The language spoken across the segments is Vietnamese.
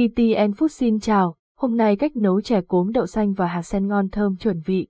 ETN Food xin chào, hôm nay cách nấu chè cốm đậu xanh và hạt sen ngon thơm chuẩn vị.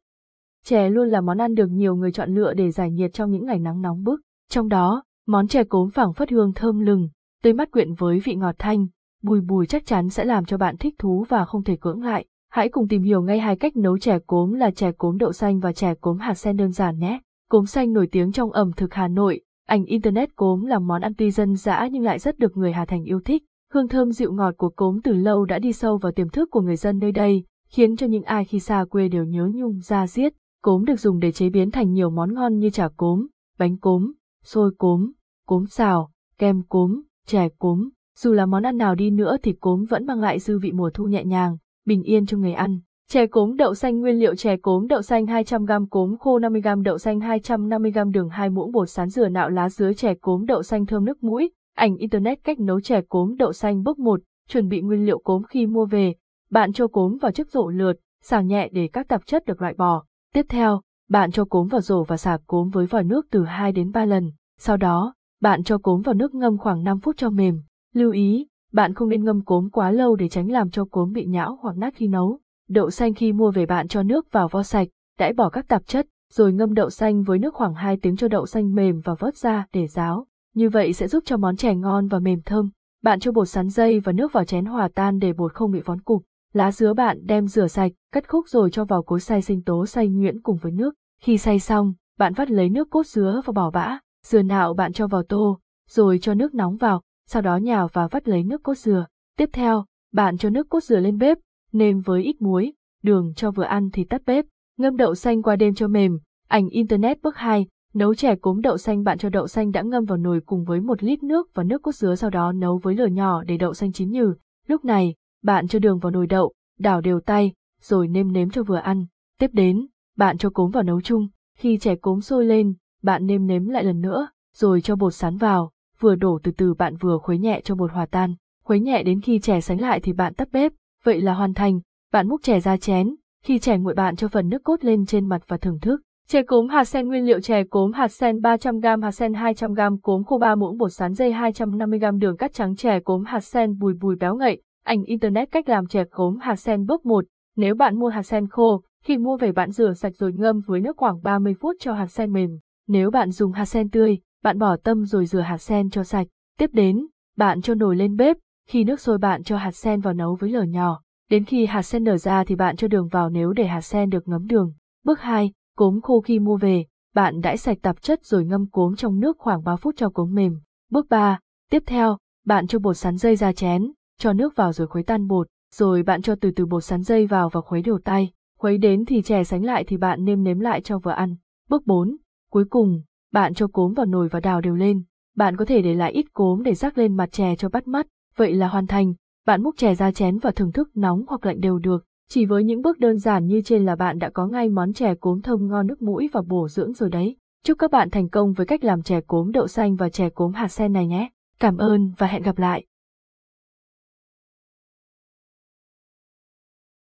Chè luôn là món ăn được nhiều người chọn lựa để giải nhiệt trong những ngày nắng nóng bức. Trong đó, món chè cốm phảng phất hương thơm lừng, tươi mắt quyện với vị ngọt thanh, bùi bùi chắc chắn sẽ làm cho bạn thích thú và không thể cưỡng lại. Hãy cùng tìm hiểu ngay hai cách nấu chè cốm là chè cốm đậu xanh và chè cốm hạt sen đơn giản nhé. Cốm xanh nổi tiếng trong ẩm thực Hà Nội, ảnh Internet cốm là món ăn tuy dân dã nhưng lại rất được người Hà Thành yêu thích. Hương thơm dịu ngọt của cốm từ lâu đã đi sâu vào tiềm thức của người dân nơi đây, khiến cho những ai khi xa quê đều nhớ nhung ra giết. Cốm được dùng để chế biến thành nhiều món ngon như chả cốm, bánh cốm, xôi cốm, cốm xào, kem cốm, chè cốm. Dù là món ăn nào đi nữa thì cốm vẫn mang lại dư vị mùa thu nhẹ nhàng, bình yên cho người ăn. Chè cốm đậu xanh nguyên liệu chè cốm đậu xanh 200g cốm khô 50g đậu xanh 250g đường 2 muỗng bột sán dừa nạo lá dứa chè cốm đậu xanh thơm nước mũi, ảnh internet cách nấu chè cốm đậu xanh bước 1, chuẩn bị nguyên liệu cốm khi mua về, bạn cho cốm vào chiếc rổ lượt, xào nhẹ để các tạp chất được loại bỏ. Tiếp theo, bạn cho cốm vào rổ và xả cốm với vòi nước từ 2 đến 3 lần. Sau đó, bạn cho cốm vào nước ngâm khoảng 5 phút cho mềm. Lưu ý, bạn không nên ngâm cốm quá lâu để tránh làm cho cốm bị nhão hoặc nát khi nấu. Đậu xanh khi mua về bạn cho nước vào vo sạch, đãi bỏ các tạp chất, rồi ngâm đậu xanh với nước khoảng 2 tiếng cho đậu xanh mềm và vớt ra để ráo. Như vậy sẽ giúp cho món chè ngon và mềm thơm. Bạn cho bột sắn dây và nước vào chén hòa tan để bột không bị vón cục. Lá dứa bạn đem rửa sạch, cắt khúc rồi cho vào cối xay sinh tố xay nhuyễn cùng với nước. Khi xay xong, bạn vắt lấy nước cốt dứa và bỏ bã. Dừa nạo bạn cho vào tô, rồi cho nước nóng vào, sau đó nhào và vắt lấy nước cốt dừa. Tiếp theo, bạn cho nước cốt dừa lên bếp, nêm với ít muối, đường cho vừa ăn thì tắt bếp. Ngâm đậu xanh qua đêm cho mềm. Ảnh Internet bước 2, Nấu chè cốm đậu xanh bạn cho đậu xanh đã ngâm vào nồi cùng với một lít nước và nước cốt dứa sau đó nấu với lửa nhỏ để đậu xanh chín nhừ. Lúc này, bạn cho đường vào nồi đậu, đảo đều tay, rồi nêm nếm cho vừa ăn. Tiếp đến, bạn cho cốm vào nấu chung. Khi chè cốm sôi lên, bạn nêm nếm lại lần nữa, rồi cho bột sắn vào, vừa đổ từ từ bạn vừa khuấy nhẹ cho bột hòa tan. Khuấy nhẹ đến khi chè sánh lại thì bạn tắt bếp, vậy là hoàn thành. Bạn múc chè ra chén, khi chè nguội bạn cho phần nước cốt lên trên mặt và thưởng thức. Chè cốm hạt sen nguyên liệu chè cốm hạt sen 300g hạt sen 200g cốm khô 3 muỗng bột sắn dây 250g đường cắt trắng chè cốm hạt sen bùi bùi béo ngậy. Ảnh internet cách làm chè cốm hạt sen bước 1. Nếu bạn mua hạt sen khô, khi mua về bạn rửa sạch rồi ngâm với nước khoảng 30 phút cho hạt sen mềm. Nếu bạn dùng hạt sen tươi, bạn bỏ tâm rồi rửa hạt sen cho sạch. Tiếp đến, bạn cho nồi lên bếp, khi nước sôi bạn cho hạt sen vào nấu với lửa nhỏ. Đến khi hạt sen nở ra thì bạn cho đường vào nếu để hạt sen được ngấm đường. Bước 2, Cốm khô khi mua về, bạn đãi sạch tạp chất rồi ngâm cốm trong nước khoảng 3 phút cho cốm mềm. Bước 3. Tiếp theo, bạn cho bột sắn dây ra chén, cho nước vào rồi khuấy tan bột, rồi bạn cho từ từ bột sắn dây vào và khuấy đều tay. Khuấy đến thì chè sánh lại thì bạn nêm nếm lại cho vừa ăn. Bước 4. Cuối cùng, bạn cho cốm vào nồi và đào đều lên. Bạn có thể để lại ít cốm để rắc lên mặt chè cho bắt mắt. Vậy là hoàn thành. Bạn múc chè ra chén và thưởng thức nóng hoặc lạnh đều được. Chỉ với những bước đơn giản như trên là bạn đã có ngay món chè cốm thơm ngon nước mũi và bổ dưỡng rồi đấy. Chúc các bạn thành công với cách làm chè cốm đậu xanh và chè cốm hạt sen này nhé. Cảm ơn và hẹn gặp lại.